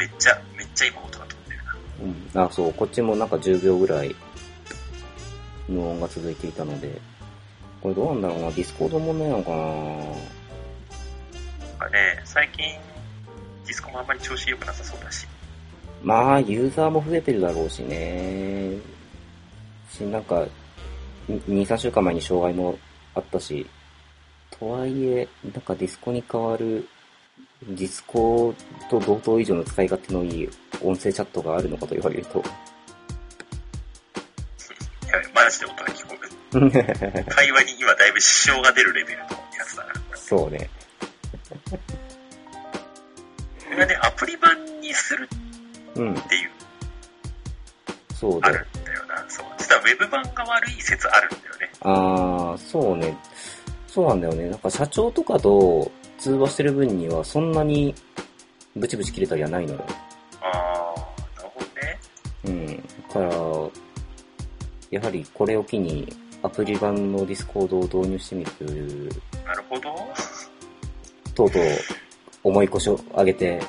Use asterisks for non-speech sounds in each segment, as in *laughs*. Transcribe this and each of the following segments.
めっちゃ、めっちゃ今音が飛んでるな。うん。あ、そう、こっちもなんか10秒ぐらい、無音が続いていたので、これどうなんだろうな、ディスコード問題なのかななんかね、最近、ディスコもあんまり調子良くなさそうだし。まあ、ユーザーも増えてるだろうしね。し、なんか、2、3週間前に障害もあったし、とはいえ、なんかディスコに代わる、ディスコと同等以上の使い勝手のいい音声チャットがあるのかと言われると。いや、マジで音が聞こえる。*laughs* 会話に今だいぶ支障が出るレベルのやつだな。そうね。これがね、アプリ版にするうん。っていう、そうだあるんだよな。そう。実はウェブ版が悪い説あるんだよね。ああ、そうね。そうなんだよね。なんか社長とかと通話してる分にはそんなにブチブチ切れたりはないのよ。あー、なるほどね。うん。だから、やはりこれを機にアプリ版のディスコードを導入してみるという、なるほど。とうとう重い腰を上げて、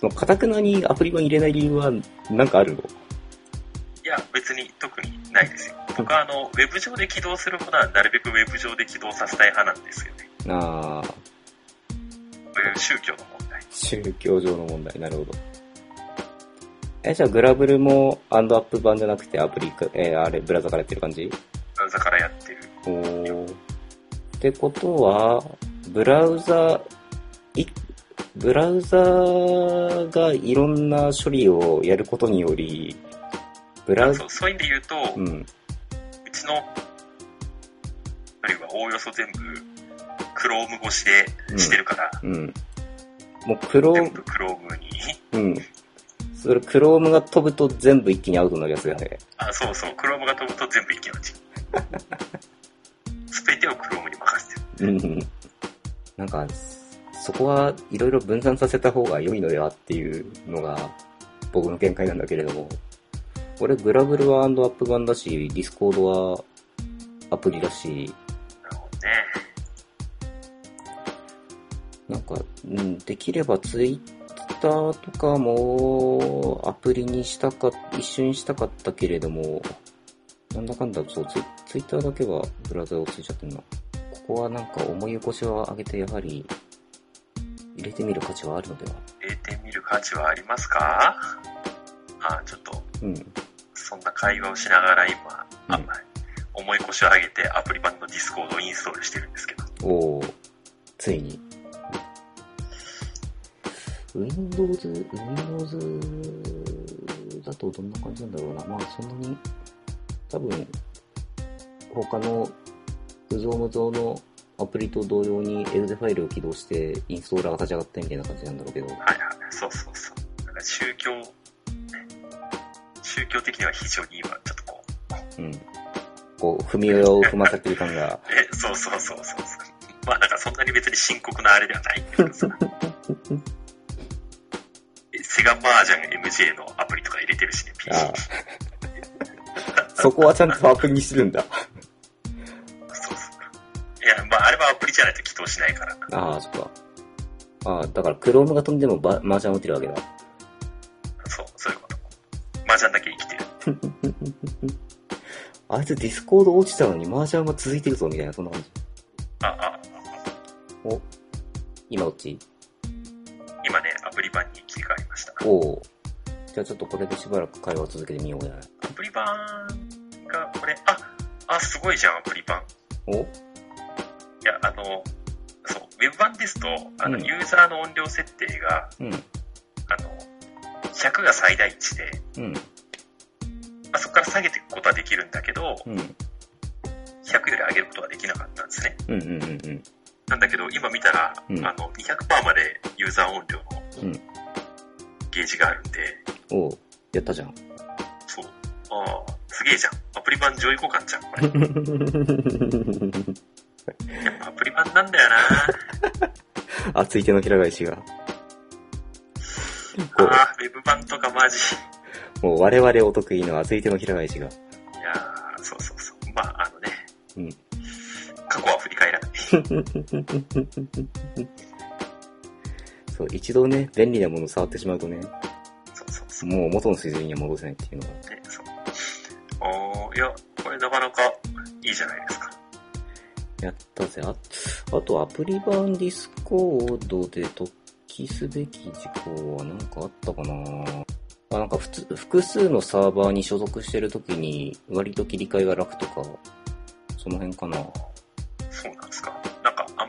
その、かたくなにアプリ版入れない理由はなんかあるの？いや、別に特にないですよ。僕はあの、ウェブ上で起動するものはなるべくウェブ上で起動させたい派なんですよね。ああ、宗教の問題。宗教上の問題。なるほど。え、じゃあグラブルもアンドアップ版じゃなくてアプリか、えーあれ、ブラウザからやってる感じ？ブラウザからやってる。おー。ってことは、ブラウザ、い、ブラウザがいろんな処理をやることにより、ブラウザそう、、そういう意味で言うと、う。うんちの、あるいはおおよそ全部、クローム越しでしてるから、うん。もうクロー全部クロームに、ム、うん。それ、クロームが飛ぶと全部一気にアウトになるやつだよね。あ、そうそう、クロームが飛ぶと全部一気に落ちる。すべてをクロームに任せてる。うん。なんか、そこはいろいろ分散させた方が良いのではっていうのが僕の見解なんだけれども、俺グラブルは AndApp版だし、ディスコードはアプリだし、なるほどね。なんか、うん、できればツイッターとかもアプリにしたか、一緒にしたかったけれども、なんだかんだ、そう、ツイツイッターだけはブラウザを使っちゃってるな。ここはなんか思い起こしを上げてやはり入れてみる価値はあるのでは？入れてみる価値はありますか？あ、ちょっと、うん。そんな会話をしながら今、あうんまあ重い腰を上げてアプリ版のディスコードをインストールしてるんですけど。おー、ついに。Windows、Windows だとどんな感じなんだろうな。まあそんなに、多分、他の不増無増のアプリと同様に EXE ファイルを起動してインストーラーが立ち上がったみたいな感じなんだろうけど。はいはい。そうそうそう。なんか宗教、ね宗教的には非常に今、ちょっとこう、うん。こう、踏み絵を踏ませてる感が。*laughs* え、そうそうそうそうそう。まあなんかそんなに別に深刻なあれではないけどさ。*laughs* えセガマージャン MJ のアプリとか入れてるしね、PC ああ。そこはちゃんとアプリにするんだ。そうそう。いや、まああれはアプリじゃないと起動しないから。ああ、そっか。ああ、だから Chrome が飛んでもマージャン打てるわけだ。そう、そういうこと。マージャンだけ生きてる。*laughs* あいつディスコード落ちたのにマージャンが続いてるぞ、みたいな、そんな感じ。あ、あ、お、今どっち？今ね、アプリ版に。おお。じゃあちょっとこれでしばらく会話を続けてみようや。アプリ版が、これ、あ、あ、すごいじゃん、アプリ版。お？いや、あの、そう、ウェブ版ですと、あの、うんユーザーの音量設定が、うん。あの、100が最大値で、うん。まあ、そこから下げていくことはできるんだけど、うん。100より上げることはできなかったんですね。うん。うん。うん。うん。なんだけど、今見たら、うんあの、200%までユーザー音量のうんゲージがあるんで、おうやったじゃん。そう。ああ、すげえじゃん。アプリ版上位互換じゃん、これ。*laughs* やっぱアプリ版なんだよな *laughs* 熱い手のひら返しが。こああ、ウェブ版とかマジ。う、もう我々お得意の熱い手のひら返しが。いやー、そうそうそう。まあ、あのね、うん。過去は振り返らない。*laughs* そそう、一度ね、便利なものを触ってしまうとね、そうそうそう。もう元の水準には戻せないっていうのが。ね、そう。おーいや、これなかなかいいじゃないですか。やったぜ。ああと、アプリ版ディスコードで特記すべき事項は何かあったかなあ、なんか普通、複数のサーバーに所属してるときに割と切り替えが楽とか、その辺かな。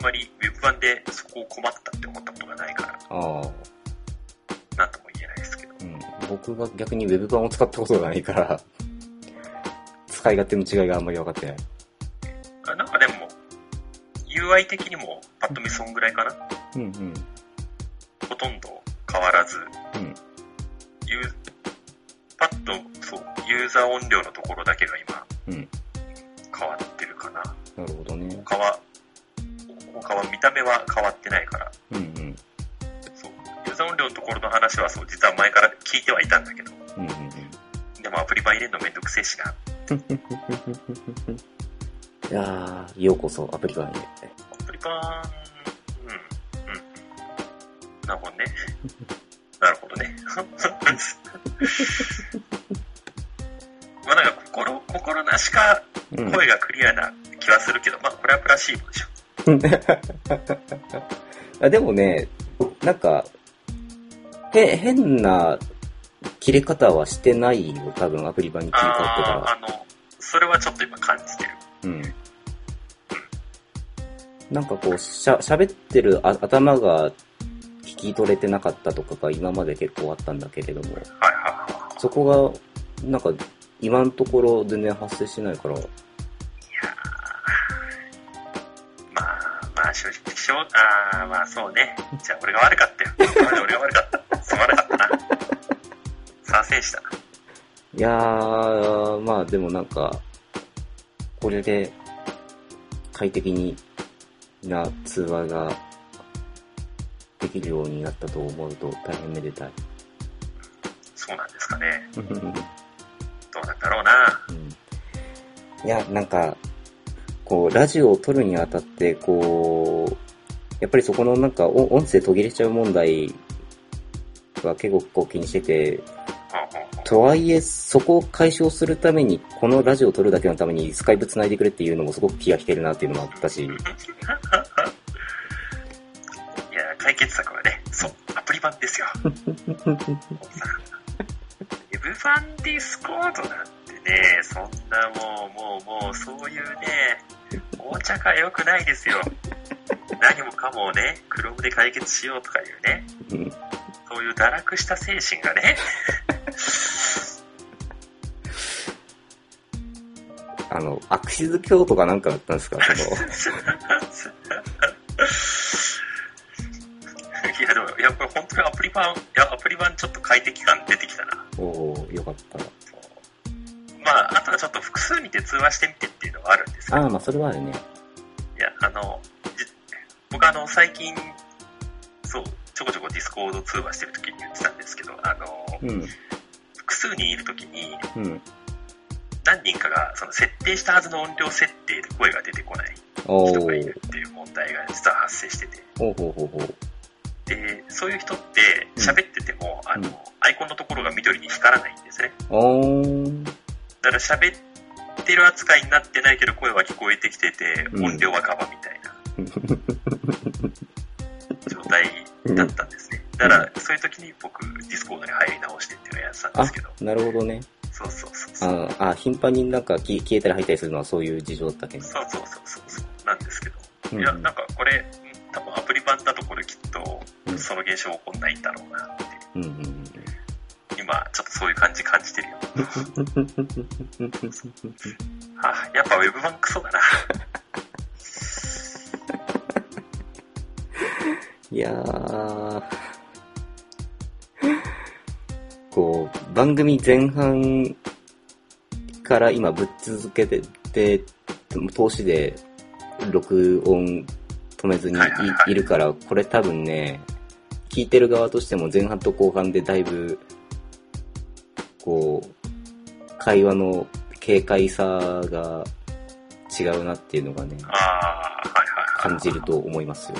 まり Web 版でそこを困ったって思ったことがないから、ああ、なんとも言えないですけど。うん。僕が逆に Web 版を使ったことがないから、使い勝手の違いがあんまり分かってない。あなんかでも、UI 的にもパッと見そんぐらいかな。うんうん。ほとんど変わらず、うん。ユーパッと、そう、ユーザー音量のところだけが今うん。変わってるかな。なるほどね。他は、他は見た目は変わってないから、うんうん。そう、ユーザー音量のところの話はそう、実は前から聞いてはいたんだけど、うんうんうん。でもアプリ版入れるのめんどくせえしな。*laughs* いやー、ようこそアプリ版へ。アプリ版、うん、うん。なるほどね。*laughs* なるほどね。*laughs* まあなんか心、心なしかうん。声がクリアな気はするけど、まあこれはプラシーボでしょ。*laughs* あでもね、なんか、へ、変な切れ方はしてないよ、多分アプリ版に切り替わってかああの、それはちょっと今感じてる。ら。うん。なんかこう、しゃ、喋ってるあ頭が聞き取れてなかったとかが今まで結構あったんだけれども、はいはいはい。そこが、なんか、今のところ全然発生してないから、そうね。じゃあ俺が悪かったよ。俺が悪かった。すまなかったな。賛成したな。いやー、まあでもなんか、これで快適にな通話ができるようになったと思うと大変めでたい。そうなんですかね。うんどうなんだろうな。いや、なんか、こう、ラジオを撮るにあたって、こう、やっぱりそこのなんかお音声途切れちゃう問題は結構こう気にしてて、とはいえ、そこを解消するために、このラジオを撮るだけのためにスカイプ繋いでくれっていうのもすごく気が引けるなっていうのもあったし、いや、解決策はね、そう、アプリ版ですよ。*laughs* ウェブ版ディスコードなんてね、そんなもう、もう、もう、そういうね、お茶が良くないですよ。何もかもね、Chrome で解決しようとかいうね、うんそういう堕落した精神がね、あの、アクシズ教とかなんかだったんですか？そ *laughs* いや、でも、いや、これ本当にアプリ版、いや、アプリ版ちょっと快適感出てきたな。の、おー、よかった。まあ、あとはちょっと複数人で通話してみてっていうのはあるんですけど、ああ、まあそれはあるね。いや、あの、の、最近、そう、ちょこちょこディスコード通話してる時に言ってたんですけど、あの、うん、複数人いる時に、うん。何人かが、その設定したはずの音量設定で声が出てこない人がいる、っていう問題が実は発生してて。で、そういう人って喋ってても、あのうん、アイコンのところが緑に光らないんですね。だから喋ってる扱いになってないけど声は聞こえてきてて、うん。音量はカバみたいな *laughs* 状態だったんですね。だから、そういう時に僕、ディスコードに入り直してっていうのをやってたんですけど、、なるほどね。そうそうそうそう。ああ、頻繁になんか消消えたり入ったりするのはそういう事情だったっけね。そうそうそうそうそう。なんですけど。うんいや、なんかこれ、うん多分アプリ版だとこれきっとうん、その現象起こんないんだろうなって。うんうんうん。今、ちょっとそういう感じ感じてるよ。*laughs* *laughs* あ、やっぱ Web 版クソだな。いやー、こう、番組前半から今ぶっ続けて、で、投資で録音止めずにい,、るから、これ多分ね、聞いてる側としても前半と後半でだいぶ、こう、会話の軽快さが違うなっていうのがね。感じると思いますよ。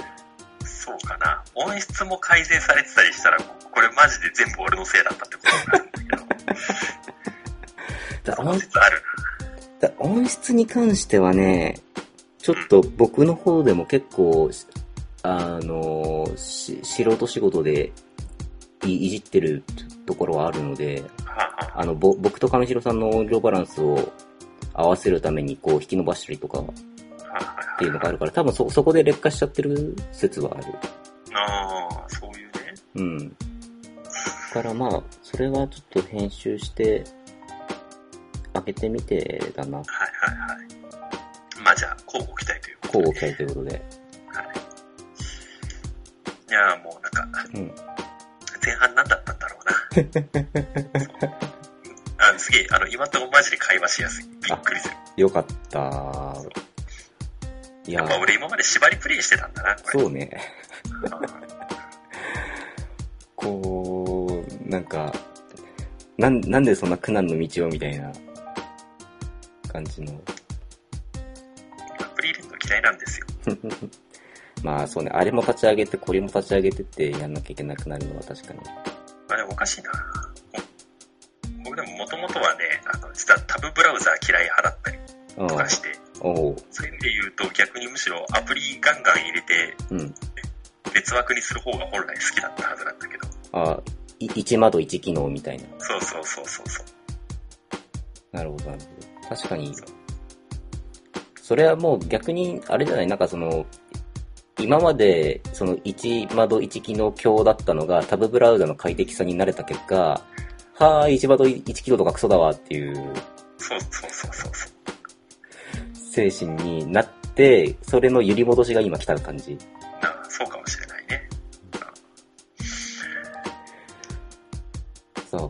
音音質も改善されてたりしたら、これマジで全部俺のせいだったってことになるんだけど。*laughs* だ音質あるだ音質に関してはね、ちょっと僕の方でも結構、あの、し素人仕事でいいじってるところはあるので、あ、の、ぼ僕と上白さんの音量バランスを合わせるためにこう引き伸ばしたりとかっていうのがあるから、多分そ、そこで劣化しちゃってる説はある。ああ、そういうね。うん。だからまあ、それはちょっと編集して、上げてみてだな。はいはいはい。まあじゃあ、交互期待ということで。こう置きたいということで。はい。いやーもうなんか、うん。前半何だったんだろうな。*laughs* あすげえ、あの、今んとこマジで会話しやすい。びっくりする。よかった。いや俺今まで縛りプレイしてたんだな。そうね。こう、なんか、なん、なんでそんな苦難の道をみたいな感じの。アプリ入れるの嫌いなんですよ。*laughs* まあそうね、あれも立ち上げて、これも立ち上げてってやんなきゃいけなくなるのは確かに。あれおかしいな。僕でももともとはね、あの、実はタブブラウザー嫌い派だったりうんとかして、そういう意味で言うと逆にむしろアプリガンガン入れてうん。別枠にする方が本来好きだったはずなんだけど。あ、い一窓一機能みたいな。そうそうそうそうそう。なるほど、なるほど。確かに、それはもう逆に、あれじゃない、なんかその、今まで、その一窓一機能強だったのが、タブブラウザの快適さに慣れた結果、はーい、一窓一機能とかクソだわっていうそうそうそうそうそう。精神になって、それの揺り戻しが今来た感じ。な *laughs* あそうかもしれないね。さあ、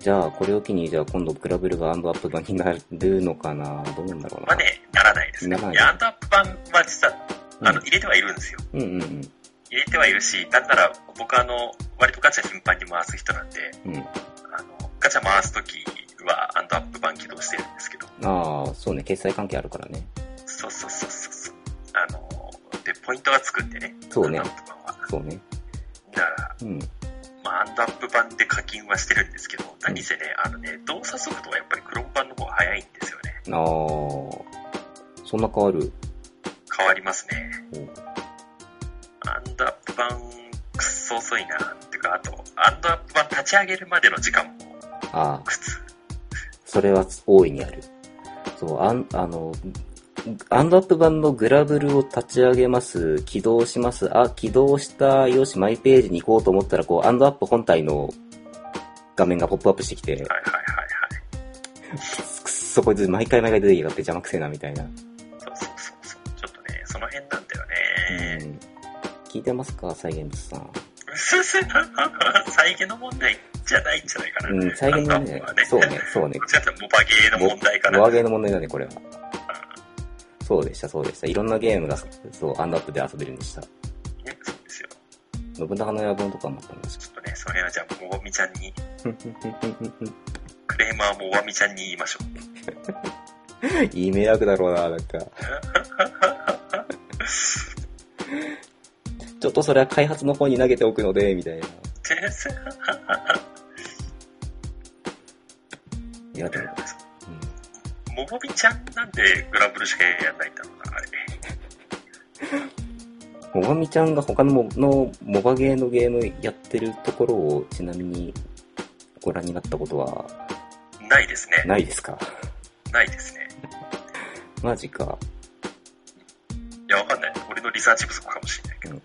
じゃあ、これを機に、じゃあ今度グラブルがアンドアップ版になるのかな？どうなんだろうな。まあね、ならないですね。いいや、アンドアップ版は実は、あの、うん入れてはいるんですよ。うんうん入れてはいるし、なんなら僕あの、割とガチャ頻繁に回す人なんで、うん。うん。あの、ガチャ回すときはアンドアップ版起動してるんですけど、ああ、そうね、決済関係あるからね。そうそうそうそうそう。あの、で、ポイントがつくんでね。そうね。そうね。だから、うん。まあ、アンドアップ版で課金はしてるんですけど、何せね、あのね、動作速度はやっぱりクロム版の方が早いんですよね。ああ、そんな変わる？変わりますね。うんアンドアップ版、くっそ遅いな。ってか、あと、アンドアップ版立ち上げるまでの時間もああ、苦痛。それは大いにある。そう、あん、あの、アンドアップ版のグラブルを立ち上げます、起動します、あ、起動した、よし、マイページに行こうと思ったら、こう、アンドアップ本体の画面がポップアップしてきて、はいはいはいはい。くっそこいつ毎回毎回出てきやがって邪魔くせえな、みたいな。そうそうそうそう。ちょっとね、その辺なんだよね。うん。聞いてますか、サイゲントさん。*laughs* 再現の問題じゃないんじゃないかな。うん、再現のアンドアねそうね、そうねど。ちらかというとモバゲーの問題かな。モアゲーの問題だね、これは。そうでした、そうでした。いろんなゲームが、そう、アンドアップで遊べるんでした。ねそうですよ。信長の野望とかもあったんですちょっとね、その辺はじゃあ、もわみちゃんに、け *laughs* クレーマーもわみちゃんに言いましょう。ど。*laughs* いい迷惑だろうな、なんか。*laughs* ちょっとそれは開発の方に投げておくので、みたいな。もわみちゃんなんでグラブルしかやんないんだろうな、あれ。うん。もがみちゃんが他のものモバゲーのゲームやってるところをちなみにご覧になったことは？ないですね。ないですか？ないですね。マジか。いや、わかんない。俺のリサーチ不足かもしれないけど。うん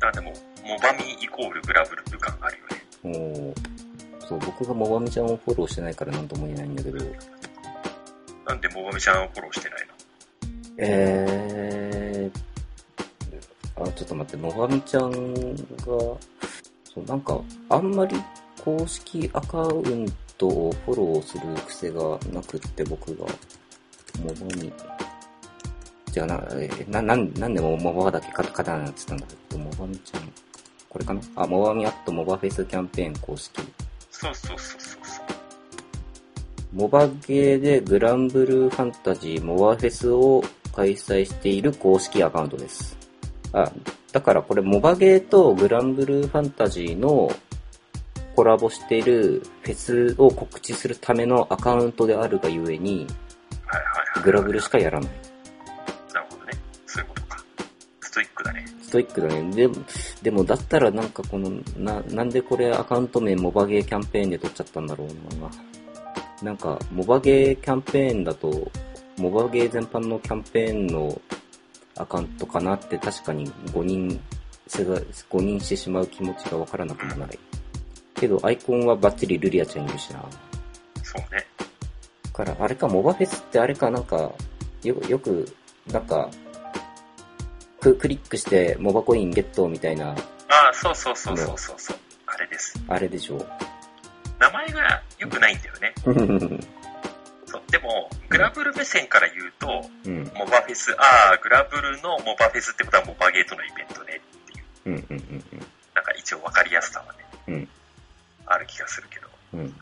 あ、でも、モバミイコールグラブル感あるよね。もう、そう、僕がモバミちゃんをフォローしてないからなんとも言えないんだけど、なんでモバミちゃんをフォローしてないの？えー、あ、ちょっと待って、モバミちゃんが、そう、なんか、あんまり公式アカウントをフォローする癖がなくって、僕が、モバミ、じゃあな、えーな、なん、なんでもモバだけカタカタなってたんだけど、モバミちゃん、これかな？あ、モバミアットモバフェスキャンペーン公式。そうそうそうそうそう。モバゲーでグランブルーファンタジーモバフェスを開催している公式アカウントです。あ、だからこれ、モバゲーとグランブルーファンタジーのコラボしているフェスを告知するためのアカウントであるがゆえに。グラブルしかやらない。なるほどね。そういうことか。ストイックだね。ストイックだね。でも、でもだったらなんかこの、な、なんでこれアカウント名モバゲーキャンペーンで取っちゃったんだろうな。なんか、モバゲーキャンペーンだと、モバゲー全般のキャンペーンのアカウントかなって確かに5人せざ、5人してしまう気持ちがわからなくもない。けど、アイコンはバッチリルリアちゃんいるしな。そうね。だから、あれか、モバフェスってあれか、なんか、よ、よく、なんか、ククリックしてモバコインゲットみたいな、ああ、そうそうそうそうそうそう。あれです。あれでしょ名前が良くないんだよね。う。そう。でも、グラブル目線から言うと、うん、モバフェス、ああ、グラブルのモバフェスってことはモバゲートのイベントねっていう、うん、うん、うん、なんか一応分かりやすさはね、うん、ある気がするけど、うん。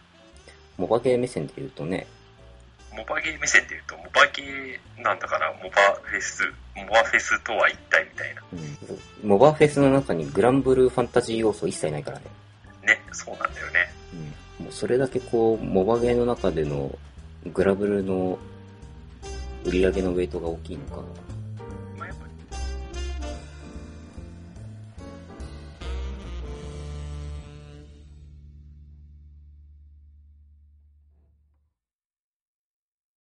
モバゲー目線で言うとね、モバゲー目線で言うと、モバゲーなんだから、モバフェス、モバフェスとは一体みたいな。うん、モバフェスの中にグランブルーファンタジー要素一切ないからね。ね、そうなんだよね。もうそれだけこう、モバゲーの中でのグラブルの売り上げのウェイトが大きいのか。